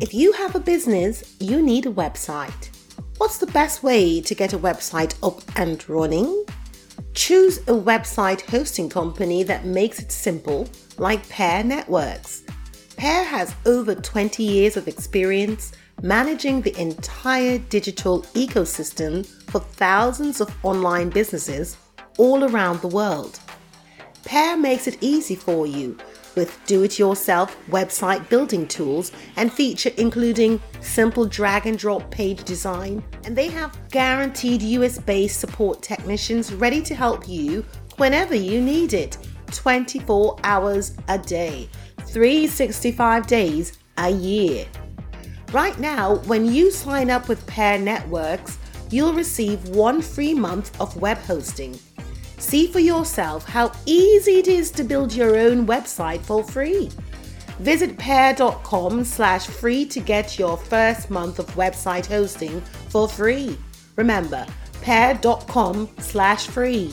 If you have a business, you need a website. What's the best way to get a website up and running? Choose a website hosting company that makes it simple, like Pair Networks. Pair has over 20 years of experience managing the entire digital ecosystem for thousands of online businesses all around the world. Pair makes it easy for you with do it yourself website building tools and feature including simple drag and drop page design. And they have guaranteed US based support technicians ready to help you whenever you need it 24 hours a day, 365 days a year. Right now, when you sign up with Pair Networks, you'll receive one free month of web hosting See for yourself how easy it is to build your own website for free. Visit pair.com slash free to get your first month of website hosting for free. Remember, pair.com slash free.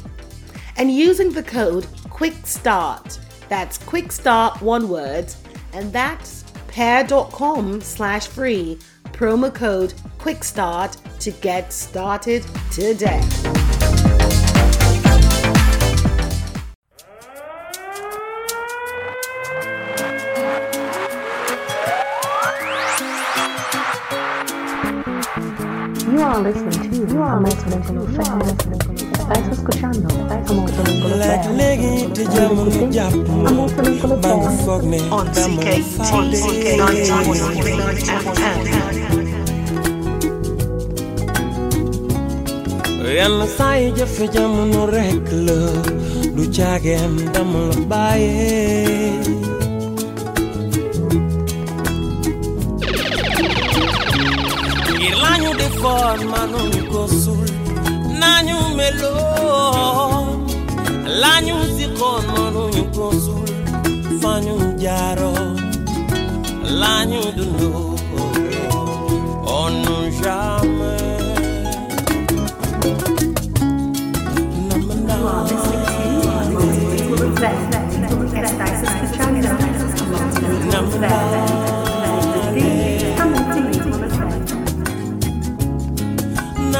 And using the code QUICKSTART, that's Quick Start one word, and that's pair.com slash free, promo code QUICKSTART to get started today. You are listening to You are listening to Estás escuchando Amor Película Like léegi te jamono jàpp ma Amor Película ba nga foog ne On dama CKUT fàtte 90.3 FM. yenn saa yi jafe jamono rekk la du caageem dama la bàyyee ngir lañu defoon mënuñu ko sul nañu meloon lañu siqoon mënuñu ko sul fañu jaaroon lañu dundoo on nous jamais nam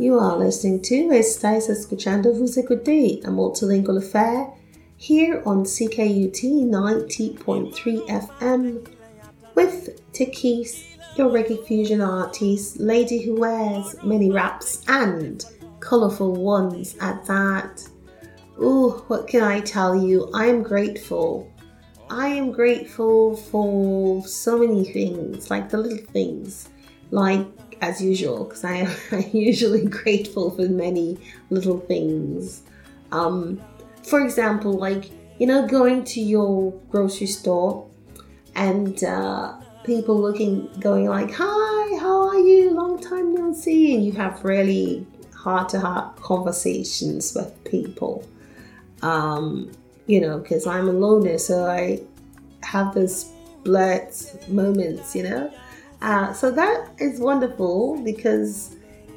You are listening to Estáis escuchando Vous écoutez a multilingual affair here on CKUT 90.3 FM with Takeyce, your reggae fusion artist, lady who wears many wraps and colourful ones at that. Oh, what can I tell you? I am grateful. I am grateful for so many things, like the little things, like as usual, because I am usually grateful for many little things. Um, for example, like you know, going to your grocery store and uh, people looking, going like, "Hi, how are you? Long time no see," and you have really heart-to-heart conversations with people um, you know, because I'm a loner, so I have those blurred moments, you know. Uh, so that is wonderful because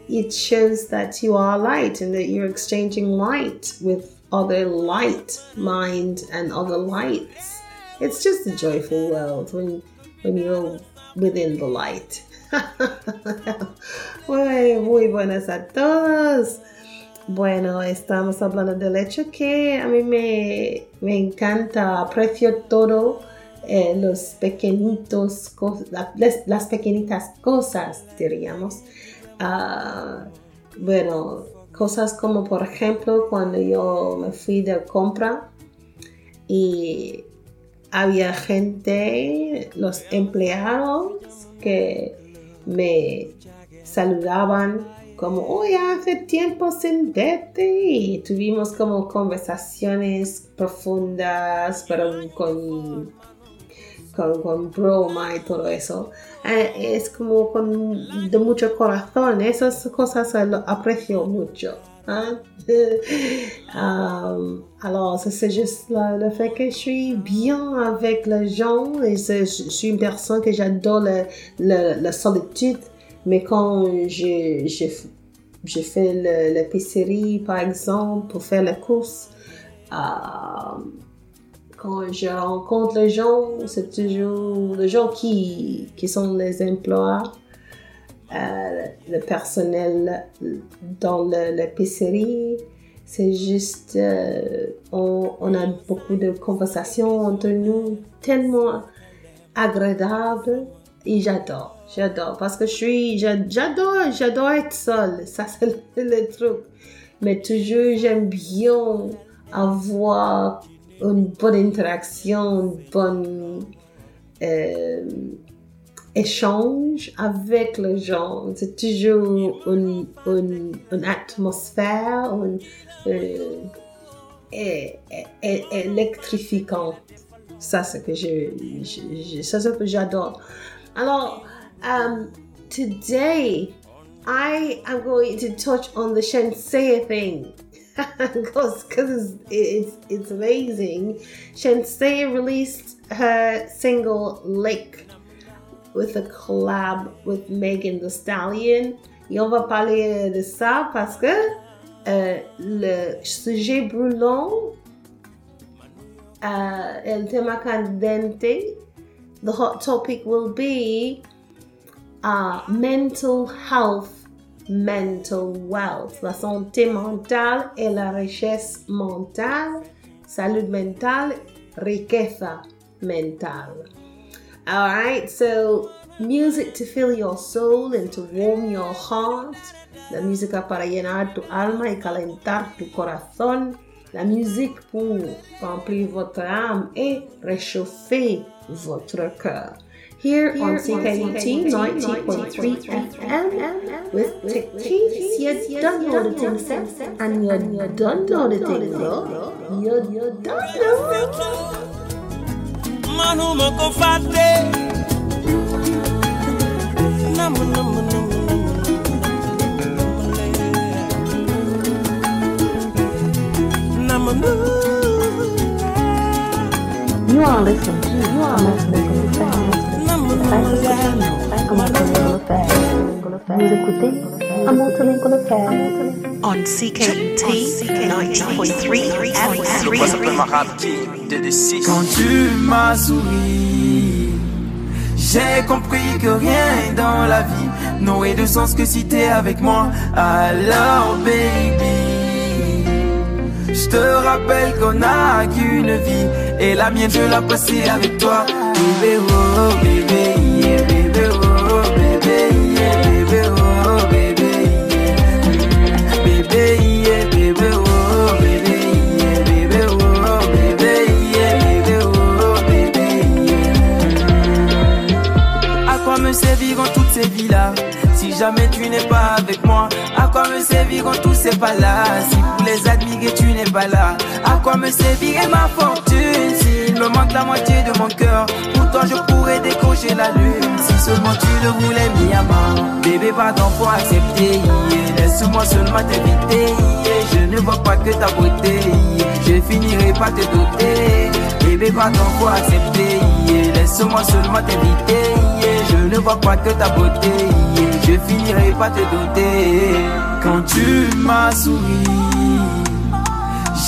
it shows that you are light and that you're exchanging light with other light mind and other lights. It's just a joyful world when when you're within the light. muy, muy buenas a todos. Bueno, estamos hablando del hecho que a mí me, me encanta, aprecio todo, eh, los pequeñitos, las, pequeñitas cosas, diríamos. Ah, bueno, cosas como por ejemplo cuando yo me fui de compra y había gente, los empleados que me saludaban como, oye, hace tiempo sin verte y tuvimos como conversaciones profundas, pero con con, con broma y todo eso. Eh, es como con de mucho corazón. Esas cosas lo aprecio mucho. hein. Euh, alors, c'est juste le, le fait que je suis bien avec les gens et je, suis une personne que j'adore la solitude. Mais quand je, je, je fais le- l'épicerie, par exemple, pour faire les courses, euh, quand je rencontre les gens, c'est toujours les gens qui, qui sont les emplois, euh, le personnel dans l'épicerie. C'est juste, euh, on, a beaucoup de conversations entre nous, tellement agréables et j'adore, j'adore parce que je suis, j'a- j'adore, j'adore être seule, ça c'est le truc. Mais toujours j'aime bien avoir une bonne interaction, une bonne euh, échange avec les gens. C'est toujours une, une, atmosphère une, euh, électrifiante. Ça, c'est que je, ça, c'est que j'adore. Alors, um, today, I am going to touch on the thing. Because it's, it's, it's amazing. Shenseea released her single Lick with a collab with Megan Thee Stallion. Et on va parler de ça parce que euh, le sujet brûlant, euh, el tema candente, the hot topic will be uh, mental health, mental wealth, la santé mentale et la richesse mentale, salud mentale, riqueza mental. All right, so music to fill your soul and to warm your heart. La música para llenar tu alma y calentar tu corazón. La musique pour remplir votre âme et réchauffer votre cœur. Here, on CKUT 90.3 FM with Takeyce. You don't know the things, and you don't know the things, though. You, you don't know. manuma ko fàtte namm namm namm namm namm You are listening to You are listening to Vous écoutez. On CKUT 90.3 FM. Quand tu m'as souri, j'ai compris que rien dans la vie n'aurait de sens que si t'es avec moi. Alors, baby, je te rappelle qu'on n'a qu'une vie et la mienne je la passer avec toi. Bébé, oh, bébé, yeah, bébé, me serviront toutes ces vies-là Si jamais tu n'es pas avec moi À quoi me serviront tous ces pas-là Si pour les admirer tu n'es pas là. À quoi me servirait ma fortune? S'il me manque la moitié de mon cœur Pourtant je pourrais décrocher la lune. Si seulement tu le voulais main Bébé pardon pour accepter. Laisse-moi seulement t'inviter. Je ne vois pas que ta beauté. Je finirai par te doter Bébé pardon pour accepter. Laisse-moi seulement t'inviter. Je ne vois pas que ta beauté. Je finirai par te doter Quand tu m'as souri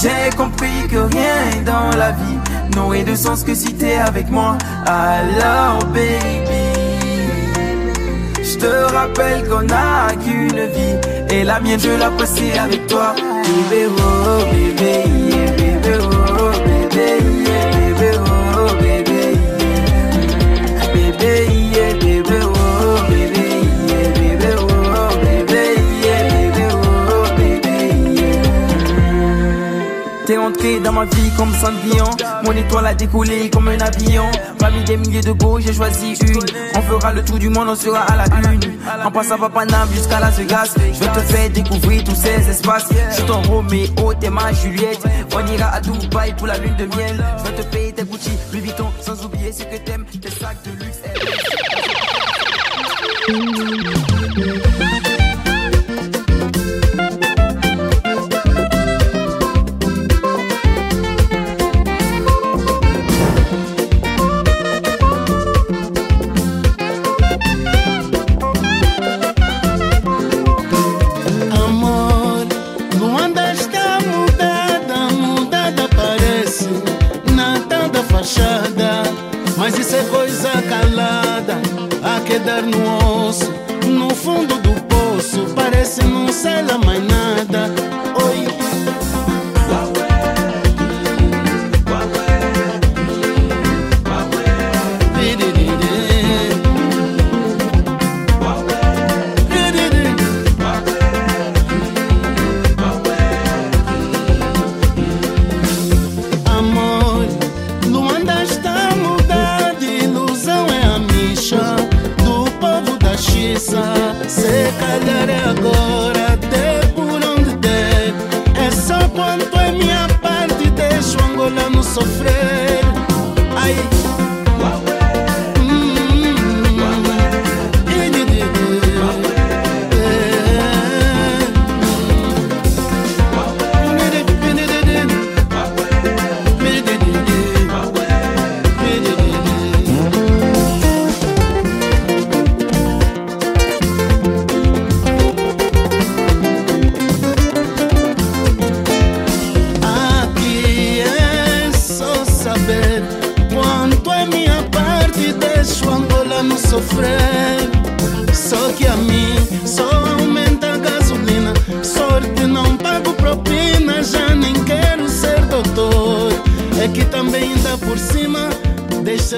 j'ai compris que rien dans la vie n'aurait de sens que si t'es avec moi. Alors, baby, je te rappelle qu'on n'a qu'une vie et la mienne je la passer avec toi. Bébé, oh, bébé, yeah, bébé, oh, bébé, yeah, T'es entré dans ma vie comme Cendrillon. Mon étoile a décollé comme un avion. Parmi des milliers de go, j'ai choisi une. On fera le tour du monde, on sera à la une. En passant par Paname jusqu'à Las Vegas. Je vais te faire découvrir tous ces espaces. Je suis ton Roméo, t'es ma Juliette. On ira à Dubaï pour la lune de miel. Je vais te payer tes Gucci, Louis Vuitton, sans oublier ce que t'aimes, tes sacs de luxe.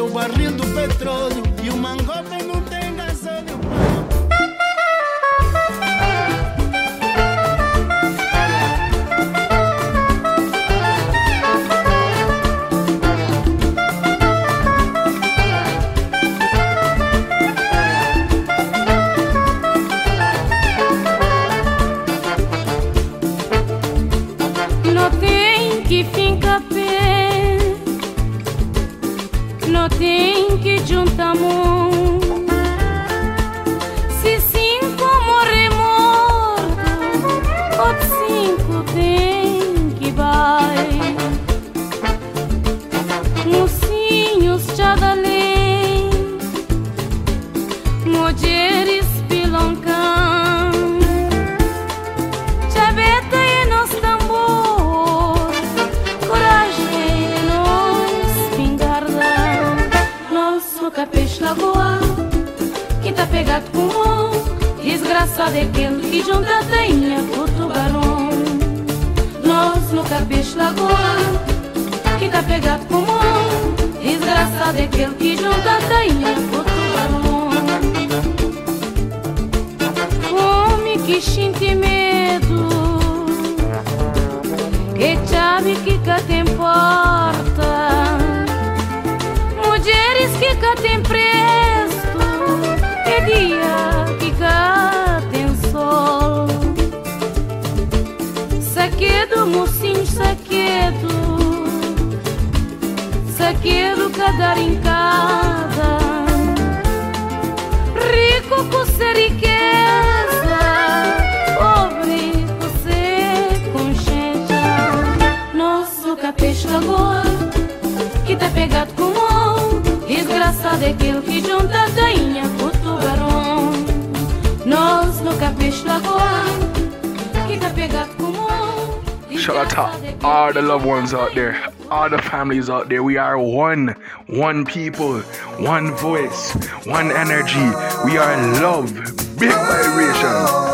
O barril do petróleo Saquedo, cada rincada Rico com ser riqueza, pobre com ser consciência. Nosso capricho lagoa, que tá pegado com mão. Desgraçado é que junta tainha com tubarão. Nós no capricho lagoa, que tá pegado com mão. Shout out to all the loved ones out there, all the families out there. We are one, one people, one voice, one energy. We are love, big vibration.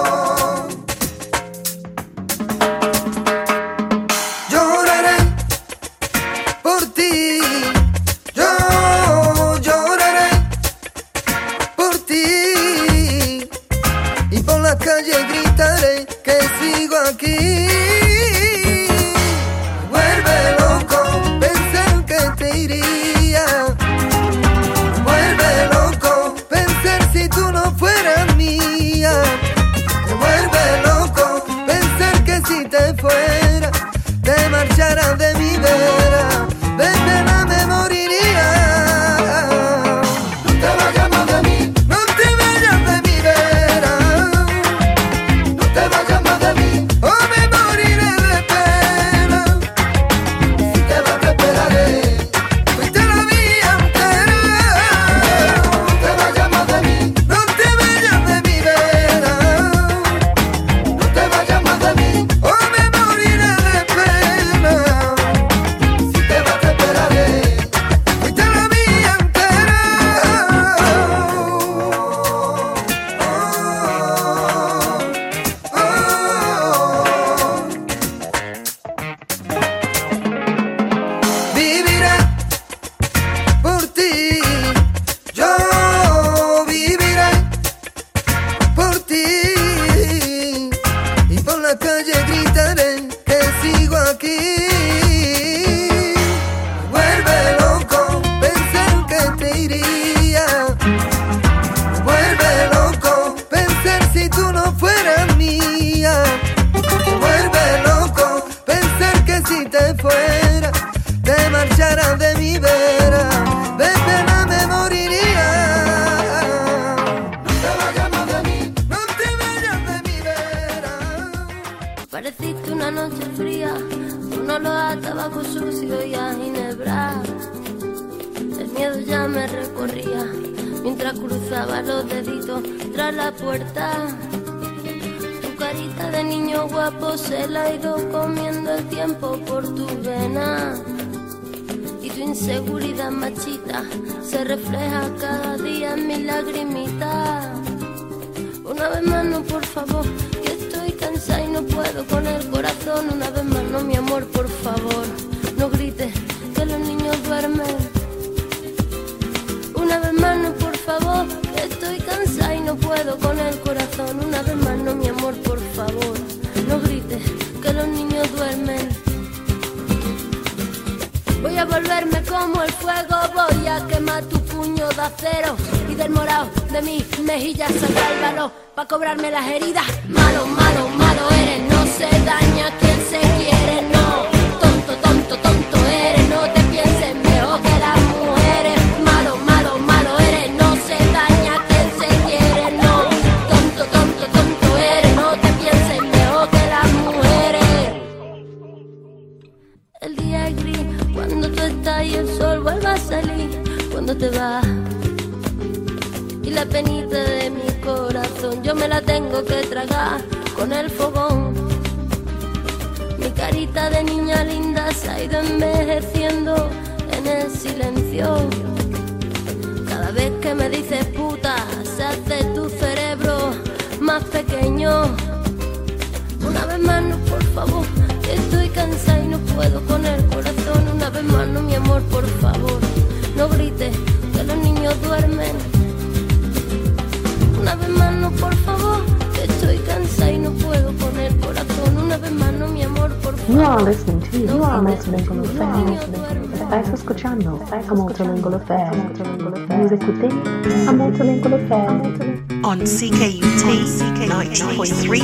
Three.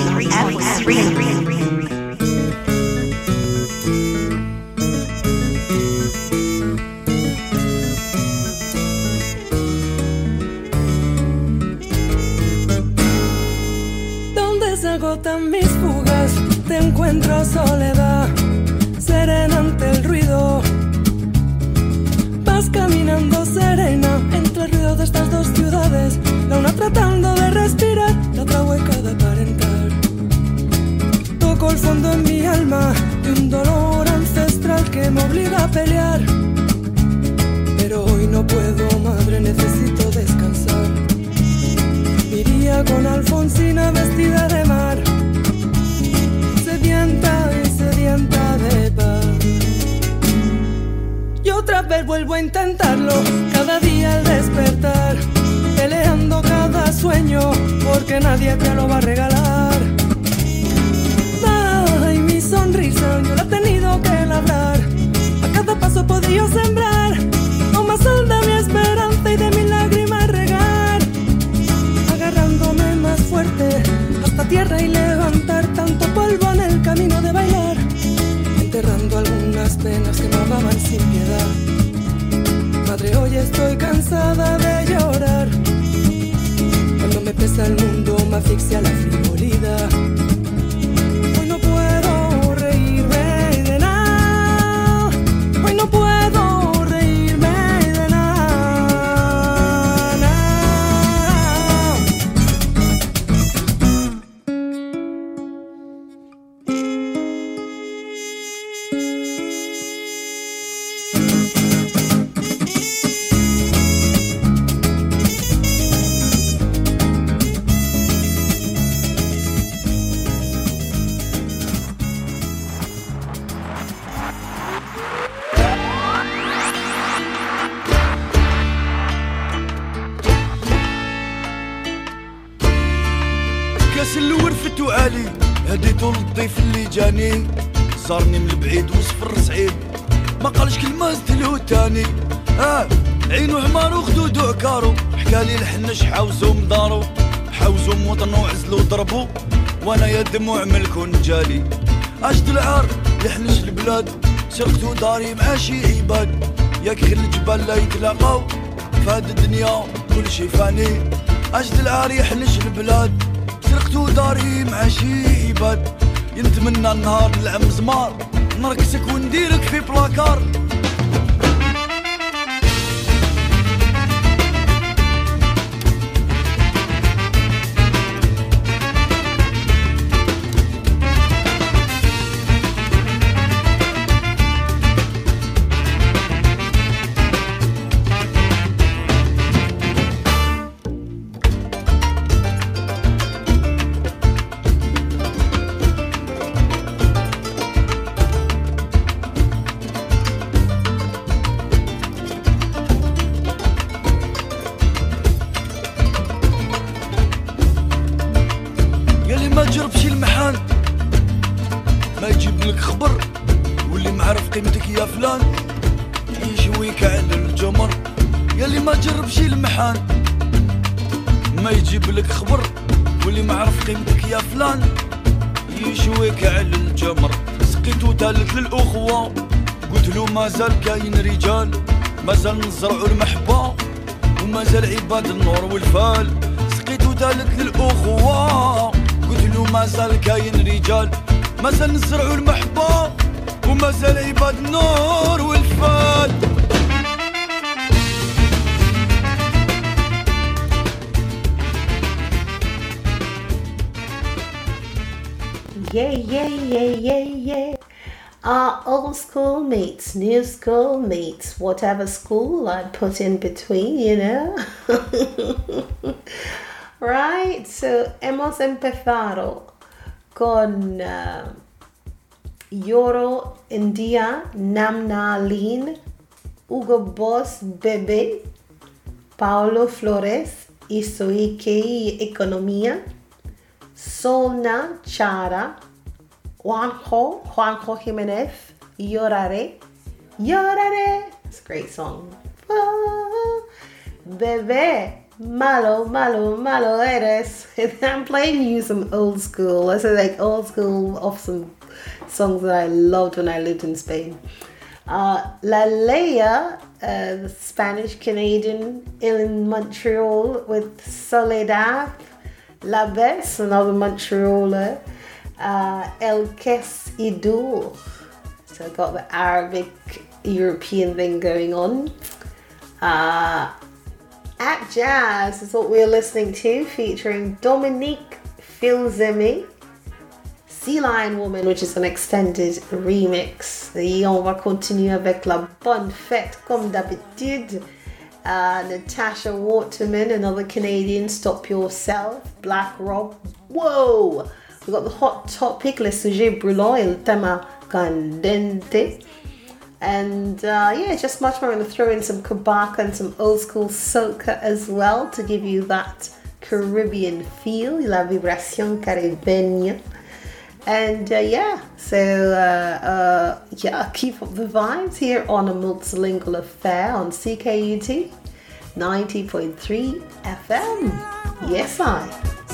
con Alfonsina vestida de mar, sedienta y sedienta de paz. Y otra vez vuelvo a intentarlo, cada día al despertar, peleando cada sueño, porque nadie te lo va a regalar. Ay, mi sonrisa, yo la he tenido que labrar, a cada paso podría sembrar tierra y levantar tanto polvo en el camino de bailar, enterrando algunas penas que mamaban sin piedad. Madre, hoy estoy cansada de llorar. Cuando me pesa el mundo, me asfixia la frivolidad. دموع ملكون جالي. اشد العار يحنش البلاد. سرقتو داري مع شي عباد ياك غير الجبال لا يتلاقاو. فهاد الدنيا كل شي فاني. اشد العار يحنش البلاد. سرقتو داري مع شي عباد ينتمنى النهار نلعب زمار. نركسك ونديرك في بلاكار. Mates, new school meets whatever school I put in between, you know. right, so hemos empezado con uh, Yoro India, Namna Lin, Hugo Boss Bebe, Paulo Flores, y Economía. Solna Chara, Juanjo, Juanjo Jiménez, Lloraré, Lloraré. It's a great song. Ah, Bebé, malo, malo, malo eres. I'm playing you some old school. I say like old school of some songs that I loved when I lived in Spain. Uh, La Lea, uh, the Spanish Canadian in Montreal with Soledad. Labess, another Montrealer. Uh, El Kes Idul. So I got the Arabic European thing going on. Uh, Atjazz is what we're listening to, featuring Dominique Fils-Aimé, Sea Lion Woman, which is an extended remix. Et on va continuer avec la bonne fête, comme d'habitude. Uh, Natasha Waterman, another Canadian, Stop Yourself, Black Rob. Whoa! We've got the hot topic, le sujet brûlant, el tema candente. And uh, yeah, just much more. I'm going to throw in some kabaka and some old school soca as well to give you that Caribbean feel, la vibración caribeña. And uh, yeah, so uh, uh, yeah, keep up the vibes here on a multilingual affair on CKUT 90.3 FM. Yes, I.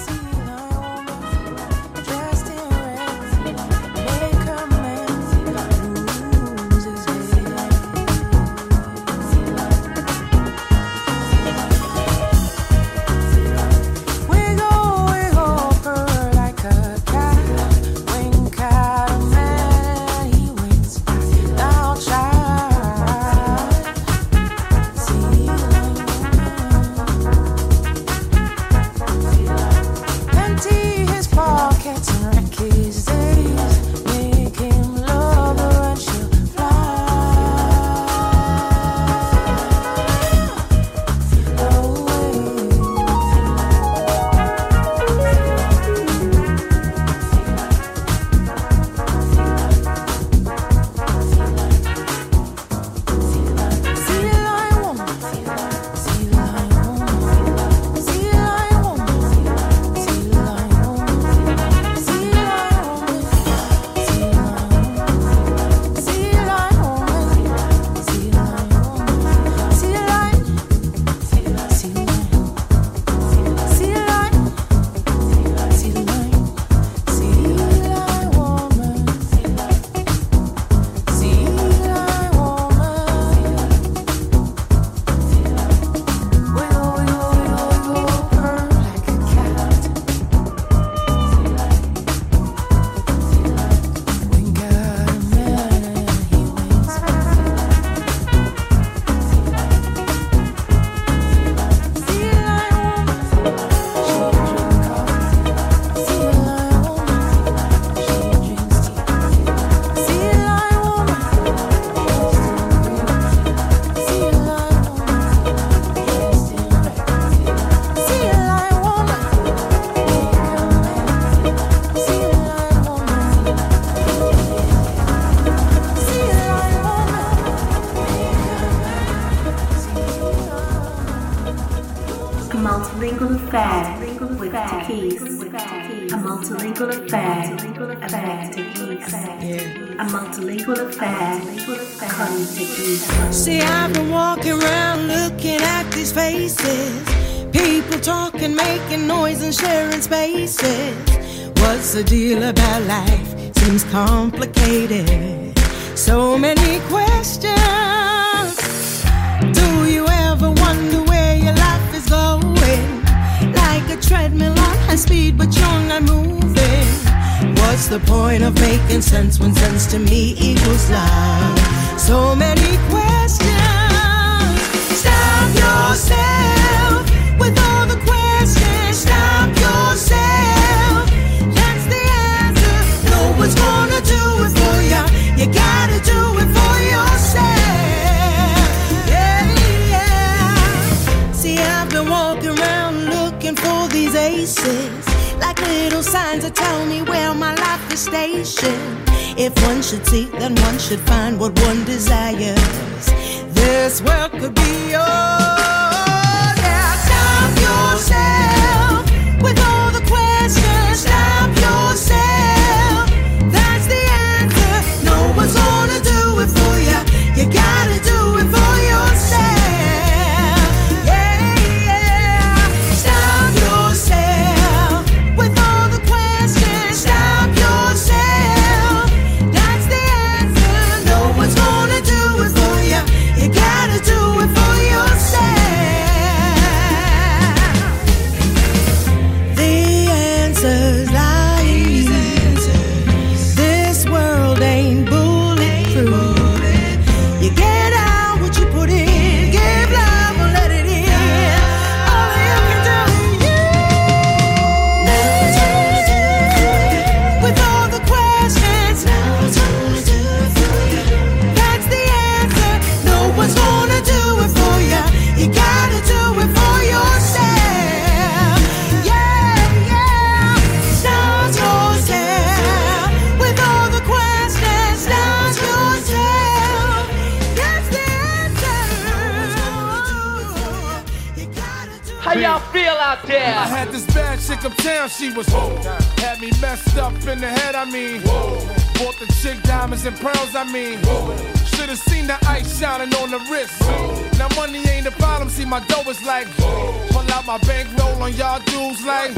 affair with Takeyce. A multilingual affair avec Takeyce. A multilingual affair con Takeyce. See, I've been walking around looking at these faces. People talking, making noise, and sharing spaces. What's the deal about life? Seems complicated. So many questions. Do you ever wonder Like a treadmill on high speed, but you're not moving. What's the point of making sense when sense to me equals love? So many questions. Stop yourself signs that tell me where my life is stationed. If one should seek, then one should find what one desires. This world could be yours. Yeah, yourself and pearls, I mean. Should've seen the ice shining on the wrist. Now money ain't the problem, see my dough is like Pull out my bankroll on y'all dudes like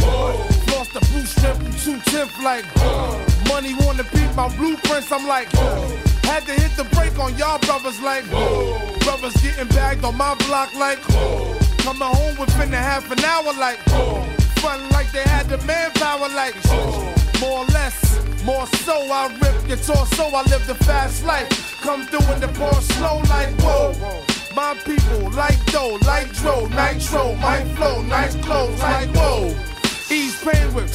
Lost the from two tenth like Money wanna beat my blueprints, I'm like Had to hit the brake on y'all brothers like Brothers getting bagged on my block like Coming home within a half an hour like Fun like they had the manpower like More or less, more so I rip your torso, I live the fast life. Come through in the pour slow like whoa. My people like dough, like dro, nitro, my flow, nice clothes like whoa. Ease pain with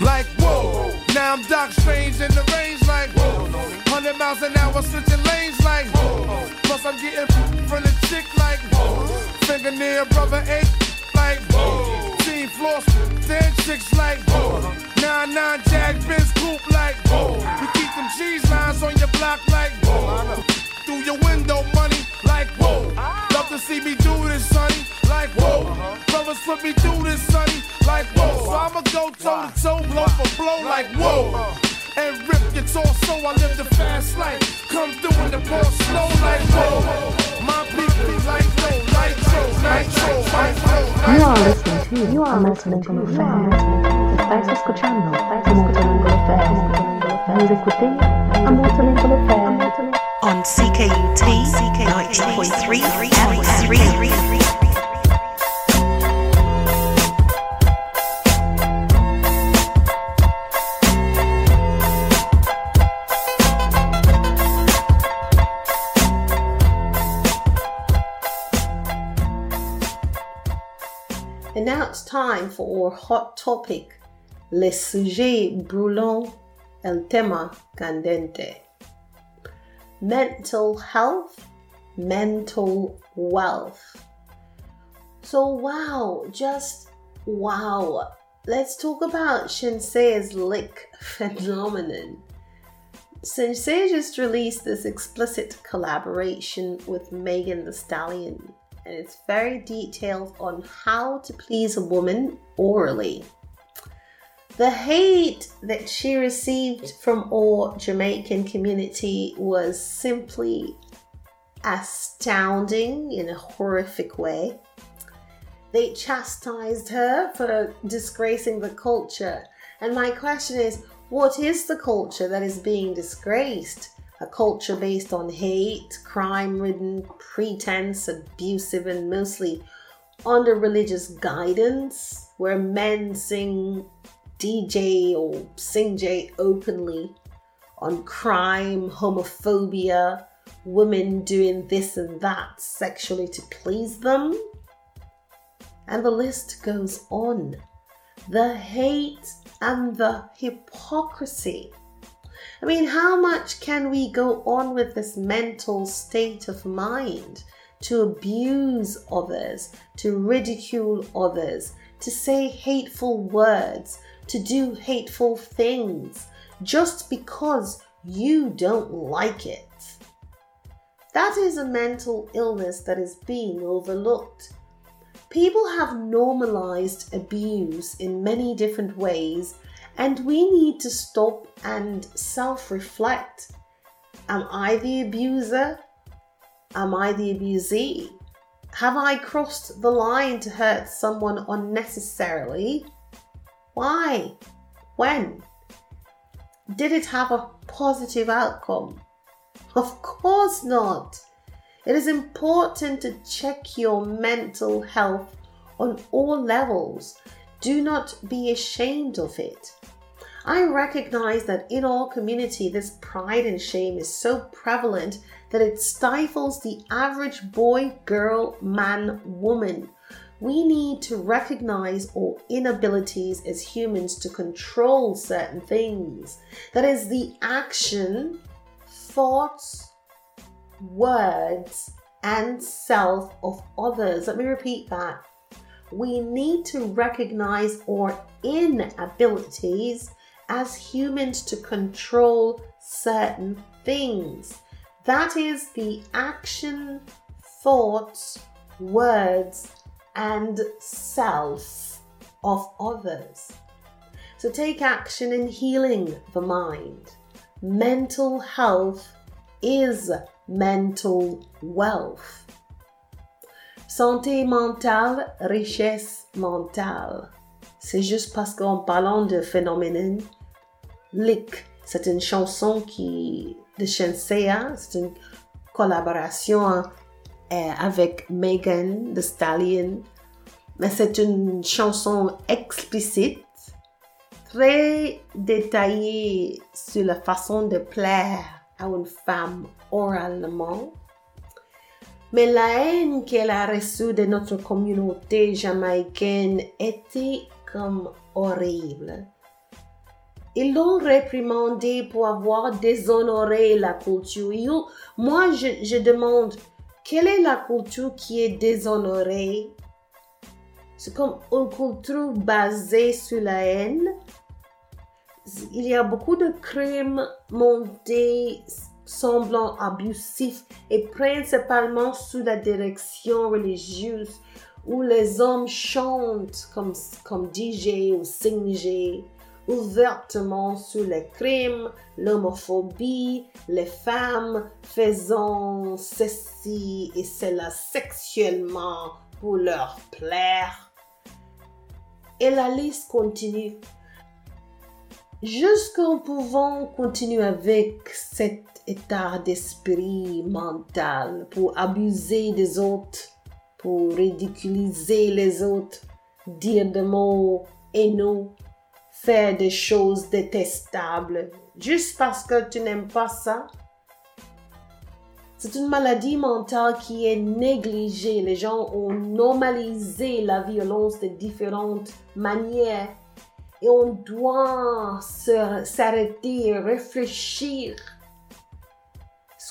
like whoa. Now I'm Doc Strange in the range like whoa. 100 miles an hour switching lanes like whoa. Plus I'm getting from the chick like whoa. Fingernail brother ain't like whoa floss, dead chicks like whoa. Nine nine jag Benz coupe like whoa. We keep them cheese lines on your block like whoa. Through your window money like whoa. Love to see me do this sonny like whoa. Brothers put me through this sonny like whoa. So I'ma go toe to toe blow for blow like whoa. And rip your torso, I live the fast life. Come through in the pour slow like whoa. My people like nitro, nitro, You are listening to You are Multilingual Affair. Estás escuchando Multilingual Affair. On CKUT 90.3 FM. Time for our hot topic, le sujet brûlant, el tema candente. Mental health, mental wealth. So, wow, just wow. Let's talk about Shenseea's lick phenomenon. Shenseea just released this explicit collaboration with Megan Thee Stallion. And it's very detailed on how to please a woman orally. The hate that she received from our Jamaican community was simply astounding in a horrific way. They chastised her for disgracing the culture. And my question is what is the culture that is being disgraced? A culture based on hate, crime ridden, pretense, abusive, and mostly under religious guidance, where men sing DJ or sing J openly on crime, homophobia, women doing this and that sexually to please them. And the list goes on. The hate and the hypocrisy. I mean, how much can we go on with this mental state of mind to abuse others, to ridicule others, to say hateful words, to do hateful things, just because you don't like it? That is a mental illness that is being overlooked. People have normalized abuse in many different ways, and we need to stop and self reflect. Am I the abuser? Am I the abusee? Have I crossed the line to hurt someone unnecessarily? Why? When? Did it have a positive outcome? Of course not. It is important to check your mental health on all levels. Do not be ashamed of it. I recognize that in our community, this pride and shame is so prevalent that it stifles the average boy, girl, man, woman. We need to recognize our inabilities as humans to control certain things. That is the action, thoughts, words, and self of others. Let me repeat that. We need to recognize our inabilities as humans to control certain things. That is the action, thoughts, words, and self of others. So take action in healing the mind. Mental health is mental wealth. Santé mentale, richesse mentale. C'est juste parce qu'en parlant de phénomène Lick, c'est une chanson qui de Shensea, c'est une collaboration euh, avec Megan The Stallion, mais c'est une chanson explicite, très détaillée sur la façon de plaire à une femme oralement. Mais la haine qu'elle a reçue de notre communauté jamaïcaine était comme horrible. Ils l'ont réprimandé pour avoir déshonoré la culture. Moi, je, je demande, quelle est la culture qui est déshonorée? C'est comme une culture basée sur la haine. Il y a beaucoup de crimes montés semblant abusifs et principalement sous la direction religieuse où les hommes chantent comme, comme DJ ou singent ouvertement sur les crimes, l'homophobie, les femmes faisant ceci et cela sexuellement pour leur plaire. Et la liste continue. Jusqu'en pouvant continuer avec cet état d'esprit mental pour abuser des autres, pour ridiculiser les autres, dire des mots haineux, faire des choses détestables, juste parce que tu n'aimes pas ça. C'est une maladie mentale qui est négligée. Les gens ont normalisé la violence de différentes manières. Et on doit s'arrêter réfléchir.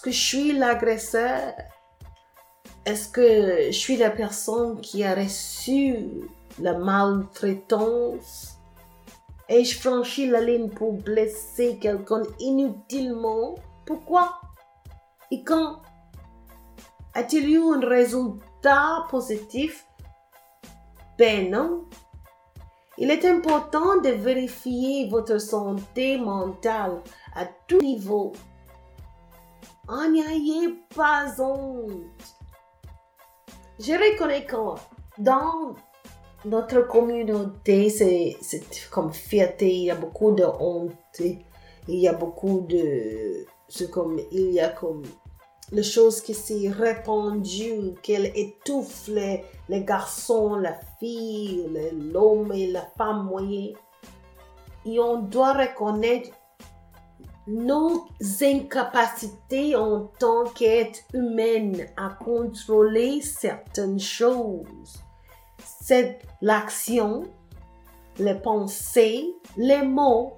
Est-ce que je suis l'agresseur? Est-ce que je suis la personne qui a reçu la maltraitance? Ai-je franchi la ligne pour blesser quelqu'un inutilement? Pourquoi? Et quand? A-t-il eu un résultat positifs, ben non. Il est important de vérifier votre santé mentale à tout niveau. En n'y ayez pas honte. Je reconnais que dans notre communauté, c'est comme fierté, il y a beaucoup de honte, il y a beaucoup de... C'est comme, il y a comme les choses qui s'est répandues, qu'elle étouffe les, les garçons, la fille, le- l'homme et la femme moyenne. Et on doit reconnaître nos incapacités en tant qu'être humaine à contrôler certaines choses. C'est l'action, les pensées, les mots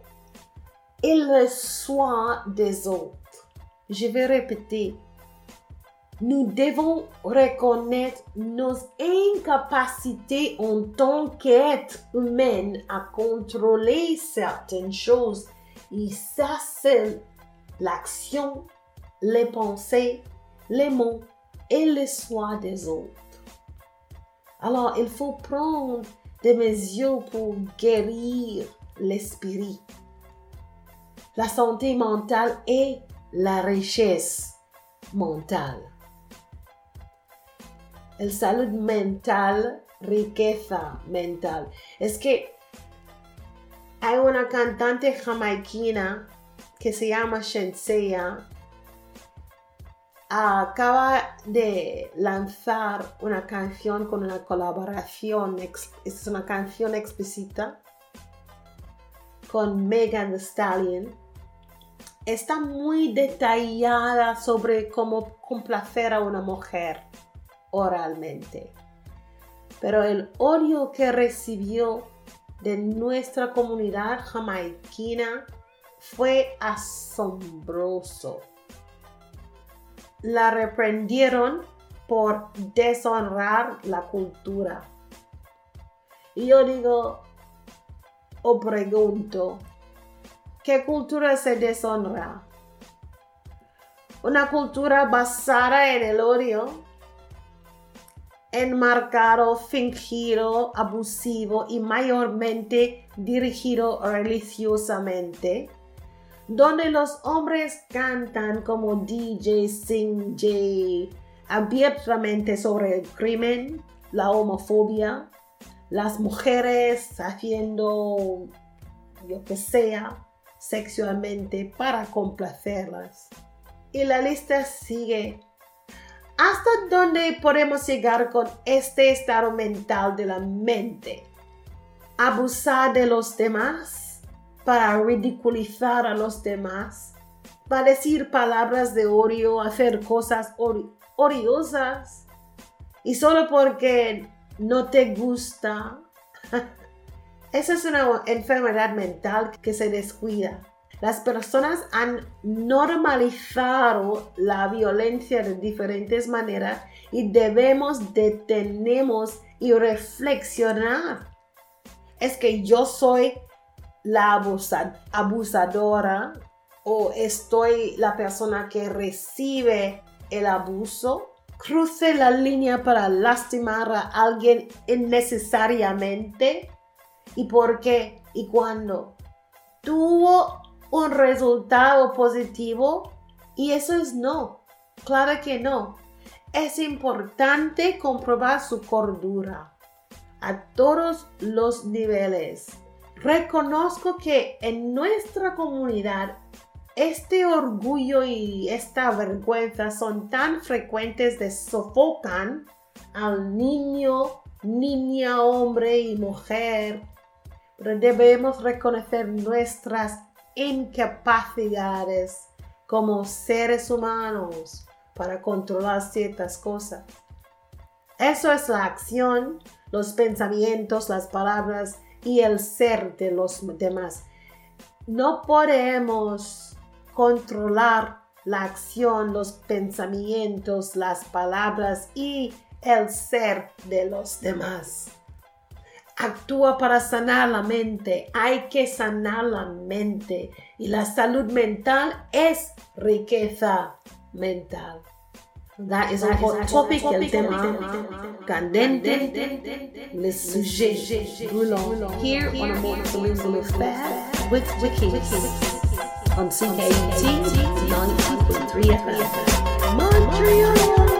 et le soin des autres. Je vais répéter. Nous devons reconnaître nos incapacités en tant qu'être humain à contrôler certaines choses. Et ça, c'est l'action, les pensées, les mots et les soins des autres. Alors, il faut prendre des mesures pour guérir l'esprit. La santé mentale est la richesse mentale. El salud mental, riqueza mental. Es que hay una cantante jamaiquina que se llama Shensea. Acaba de lanzar una canción con una colaboración, es una canción explícita con Megan Thee Stallion está muy detallada sobre cómo complacer a una mujer oralmente. Pero el odio que recibió de nuestra comunidad jamaiquina fue asombroso. La reprendieron por deshonrar la cultura. Y yo digo, o pregunto, ¿qué cultura se deshonra? Una cultura basada en el odio, enmarcado, fingido, abusivo y mayormente dirigido religiosamente, donde los hombres cantan como DJ Sing J abiertamente sobre el crimen, la homofobia, las mujeres haciendo lo que sea sexualmente para complacerlas. Y la lista sigue. ¿Hasta dónde podemos llegar con este estado mental de la mente? Abusar de los demás para ridiculizar a los demás, para decir palabras de odio, hacer cosas odiosas y solo porque no te gusta. Esa es una enfermedad mental que se descuida. Las personas han normalizado la violencia de diferentes maneras y debemos detenernos y reflexionar. Es que yo soy la abusa- abusadora o estoy la persona que recibe el abuso. Cruce la línea para lastimar a alguien innecesariamente. ¿Y por qué? ¿Y cuándo? Tuvo un resultado positivo y eso es no. Claro que no. Es importante comprobar su cordura a todos los niveles. Reconozco que en nuestra comunidad este orgullo y esta vergüenza son tan frecuentes de sofocan al niño, niña, hombre y mujer. Pero debemos reconocer nuestras incapacidades como seres humanos para controlar ciertas cosas. Eso es la acción, los pensamientos, las palabras y el ser de los demás. No podemos controlar la acción, los pensamientos, las palabras y el ser de los demás actúa para sanar la mente. Hay que sanar la mente. Y la salud mental es riqueza mental. That is a hot topic, el tema candente, le. Here on a more affair with Wikis on CKT 90.3 FM, Montreal.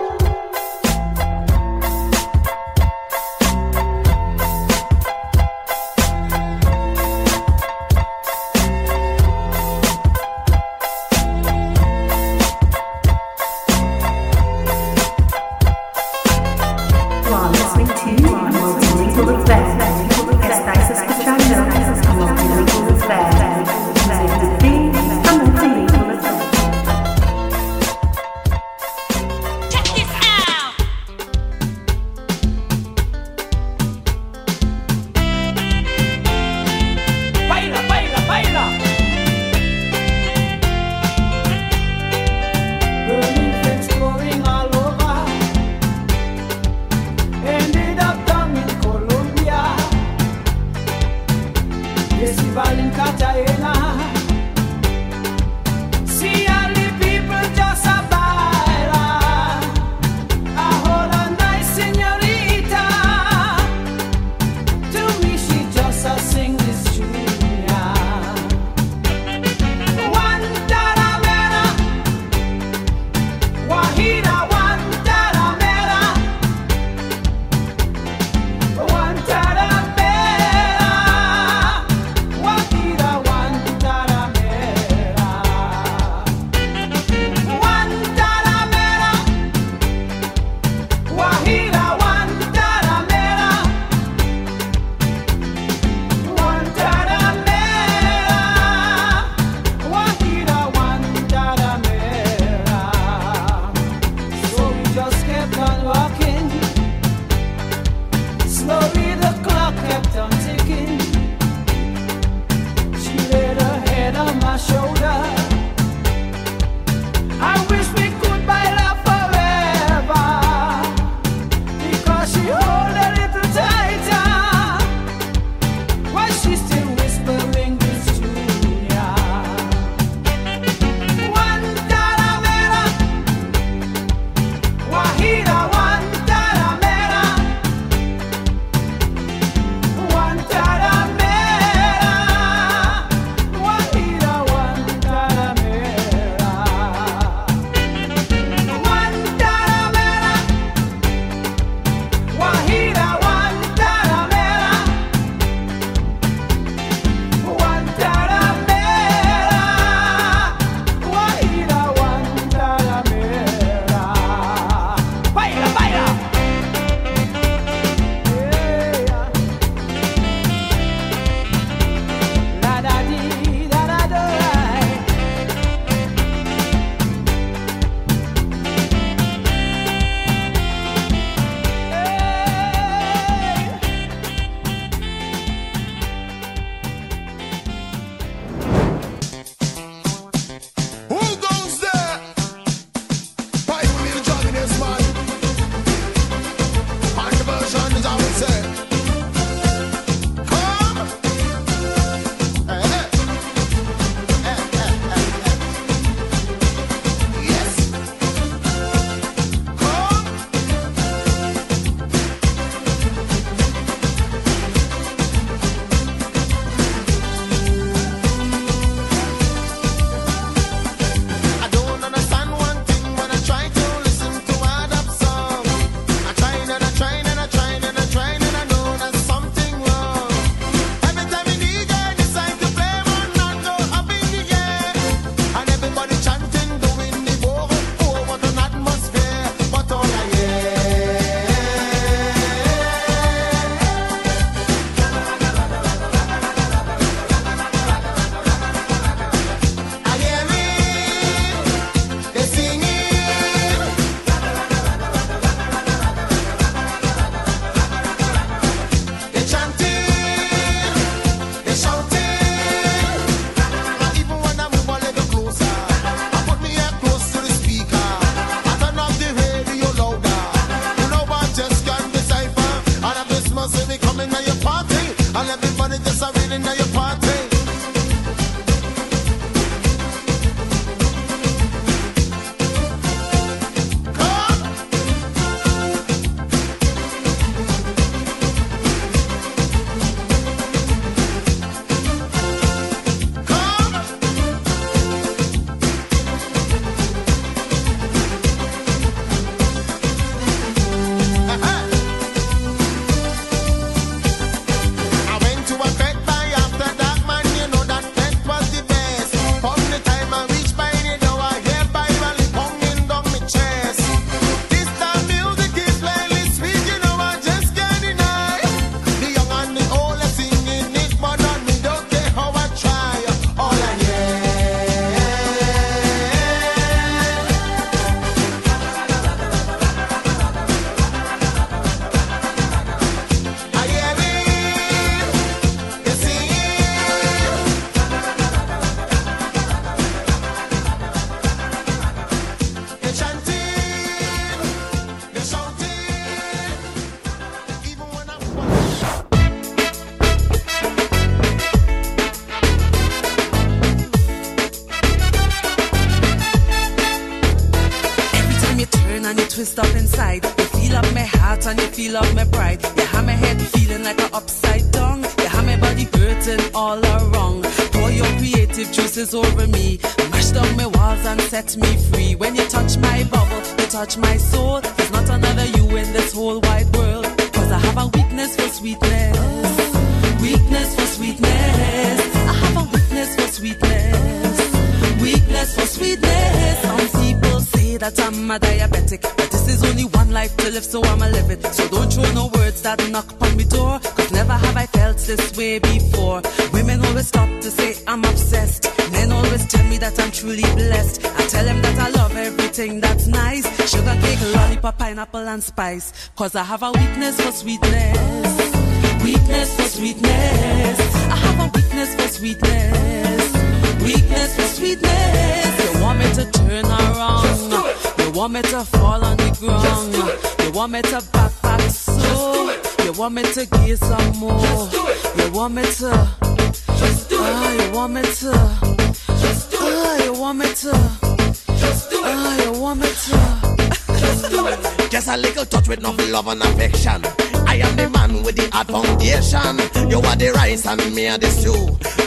Twist up inside. You feel up my heart and you feel up my pride. You have my head feeling like a upside down. You have my body hurting all around. Pour your creative juices over me. Mash down my walls and set me free. When you touch my bubble, you touch my soul. There's not another you in this whole wide world. Cause I have a weakness for sweetness. Weakness for sweetness. I have a weakness for sweetness. Weakness for sweetness. Some people that I'm a diabetic. But this is only one life to live, so I'ma live it. So don't throw no words that knock upon me door. Cause never have I felt this way before. Women always stop to say I'm obsessed. Men always tell me that I'm truly blessed. I tell them that I love everything that's nice. Sugar cake, lollipop, pineapple, and spice. Cause I have a weakness for sweetness. Weakness for sweetness. I have a weakness for sweetness. Weakness for sweetness. You want me to turn around. You want me to fall on the ground. You want me to backpack so. You want me to give some more. You want me to. Ah, you want me to. Ah, you want me to. Ah, you want me to. Just do it. Just a little touch with no love and affection. I am the man with the hard foundation. You are the rice and me are the stew.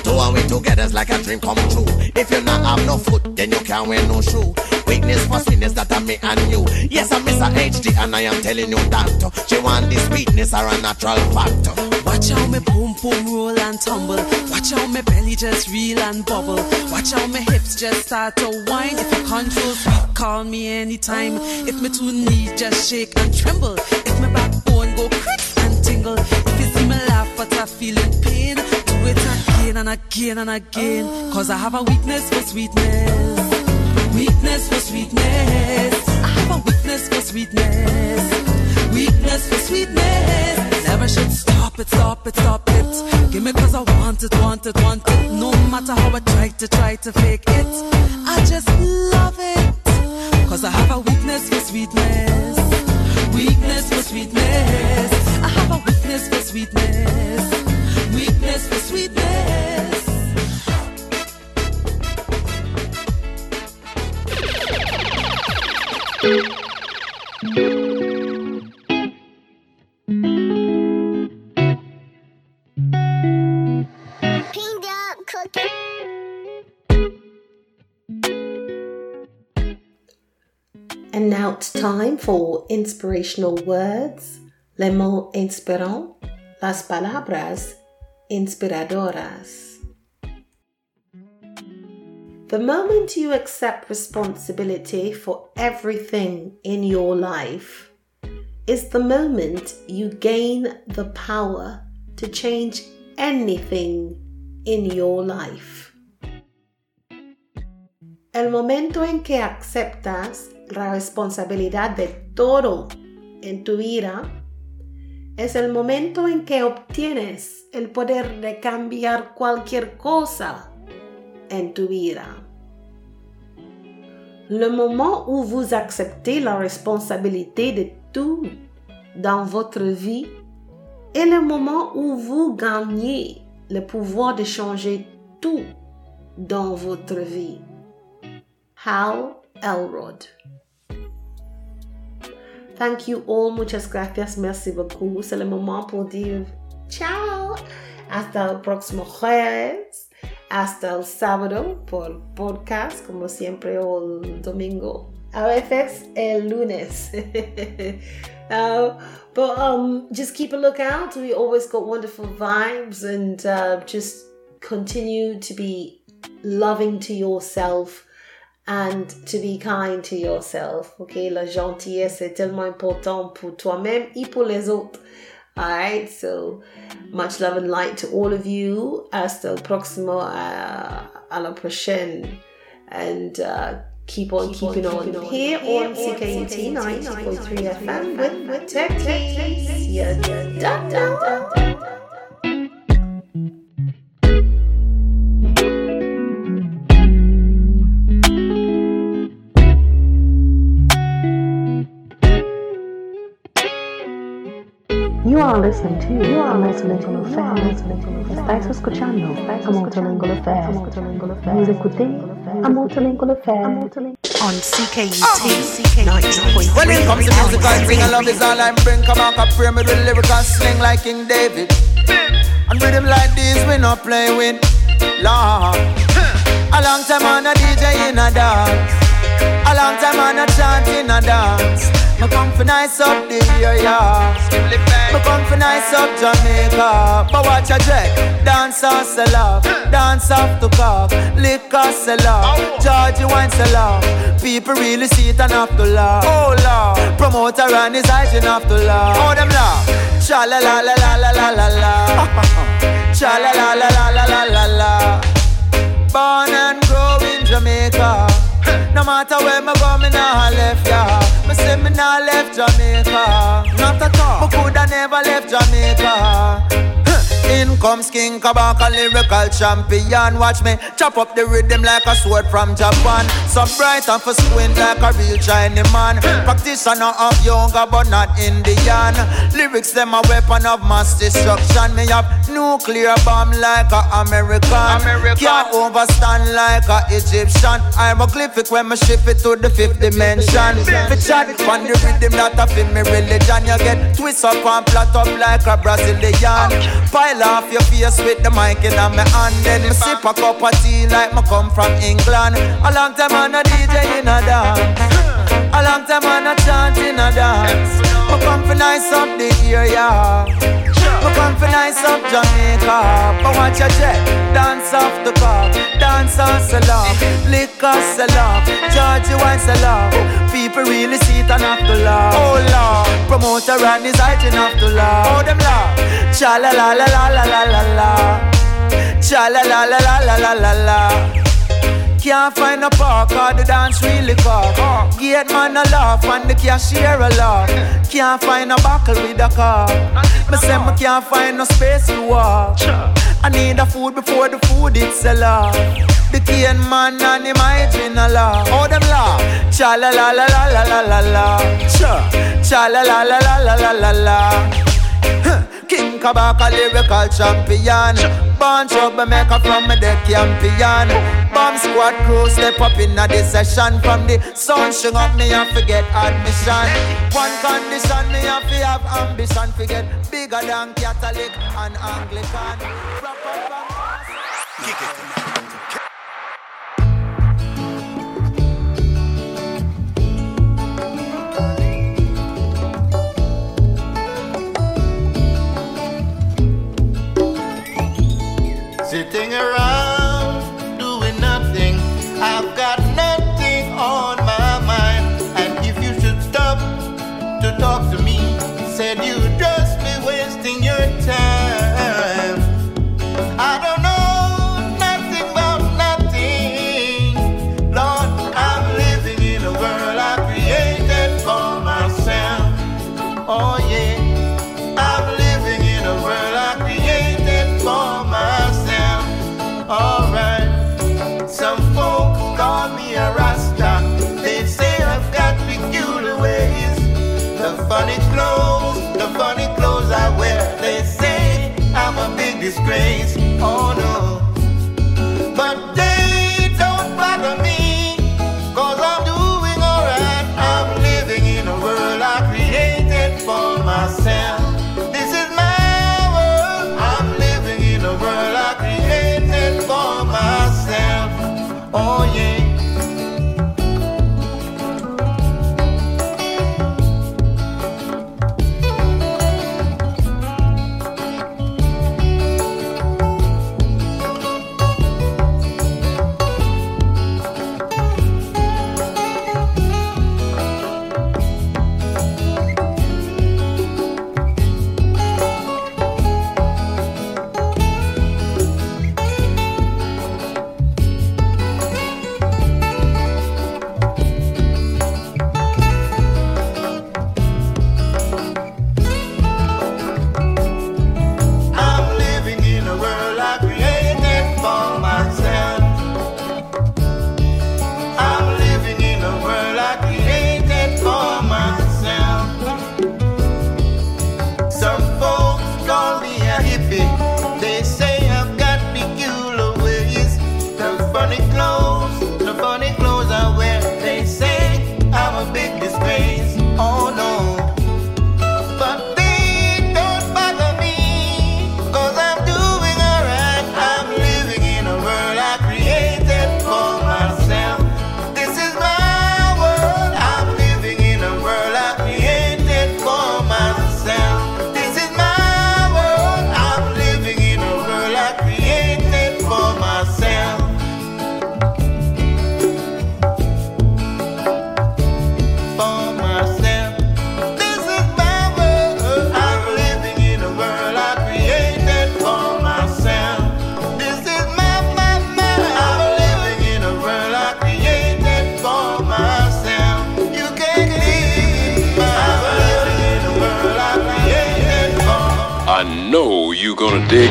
Two and we together's like a dream come true. If you not have no foot, then you can't wear no shoe. Weakness for sweetness that I me and you. Yes, I'm Mr. HD and I am telling you that. She want the sweetness or a natural factor. Watch how me boom boom roll and tumble. Watch how me belly just reel and bubble. Watch how me hips just start to whine. If you control sweet, call me anytime. If me two knees just shake and tremble. If my backbone go crick and. If you see me laugh but I feel in pain, do it again and again and again. Cause I have a weakness for sweetness. Weakness for sweetness. I have a weakness for sweetness. Weakness for sweetness. Never should stop it, stop it, stop it. Give me cause I want it, want it, want it. No matter how I try to try to fake it. I just love it. Cause I have a weakness for sweetness. Weakness for sweetness. I have a weakness for sweetness. Weakness for sweetness. And now it's time for inspirational words, les mots inspirants, las palabras inspiradoras. The moment you accept responsibility for everything in your life is the moment you gain the power to change anything in your life. El momento en que aceptas la responsabilidad de todo en tu vida es el momento en que obtienes el poder de cambiar cualquier cosa en tu vida. Le moment où vous acceptez la responsabilité de tout dans votre vie est le moment où vous gagnez le pouvoir de changer tout dans votre vie. Hal Elrod. Thank you all, muchas gracias, merci beaucoup. C'est le moment pour dire ciao. Hasta el próximo jueves. Hasta el sábado por podcast, como siempre, o el domingo. A veces el lunes. Uh, but um, just keep a lookout. We always got wonderful vibes and uh, just continue to be loving to yourself and to be kind to yourself. Okay, la gentillesse est tellement important pour toi-même et pour les autres. Alright, so much love and light to all of you. Hasta el próximo, uh, a la prochaine. And uh, keep on keeping on here on CKUT 90.3 FM with, with Takeyce. Yeah, da, are listening to You are listening to Estás escuchando a Multilingual Affair. Vous écoutez a Multilingual Affair. on CKUT 90.3 When it comes to music, I sing and love is all I bring. Come on, I pray me with lyrical sling like King David. And rhythm like this, we not play with. Lord. A long time on a DJ in a dance. A long time on a chant in a dance. Me come for nice up the area. Me come for nice up Jamaica. But watch a jack. Dance or sell off. Dance off to cock. Liquor sell off. Georgie wine sell off. People really see it and have to laugh. Oh Lord. Promoter and his eyes and have to laugh. Oh them laugh. Cha la la la la la la la la. Cha la la la la la la la la. Born and grow in Jamaica. No matter where me go, me nah left ya. Me say me nah left Jamaica. Not at all. Me coulda never left Jamaica. In comes King Kabaka, lyrical champion. Watch me chop up the rhythm like a sword from Japan. So bright and for squint like a real Chinese man. Practitioner of yoga, but not Indian. Lyrics them a weapon of mass destruction. Me have nuclear bomb like a American. Can't overstand like a Egyptian. I'm a glyphic when me shift it to the fifth dimension. Fi chat on the rhythm that a me religion. You get twist up and flat up like a Brazilian. Pile off your face with the mic in my hand. Then me sip a cup of tea like me come from England. A long time on a DJ in a dance. A long time on a chant in a dance. Me come for nice up the area. Me come for nice up Jamaica. But watch your jet. Dance off the cup. Dance on off. Liquor off. Georgie wine off. People really see it and have to laugh. Oh Lord. Promoter and his and have to laugh. Oh them laugh. Cha la la la la la la la la. Cha la la la la la la la la. Can't find a park or the dance really cock. Gate man a laugh and the cashier a laugh. Can't find a buckle with a car. Me say me can't find no space to walk. I need a food before the food it sell off. The cane man and him hygiene a laugh. Oh them laugh. Cha la la la la la la la la. Cha cha la la la la la la la la. King Kabaka lyrical champion. Born troublemaker from me the champion Bomb squad crew step up in a this session From the sun string up me and forget admission. One condition me have to have ambition Forget bigger than Catholic and Anglican. Kick it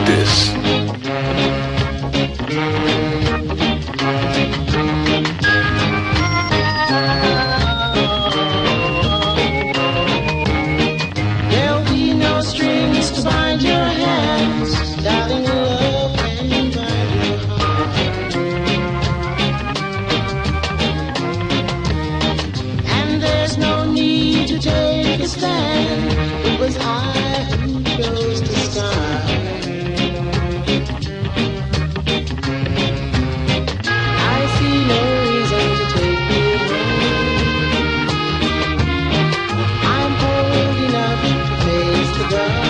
this. Face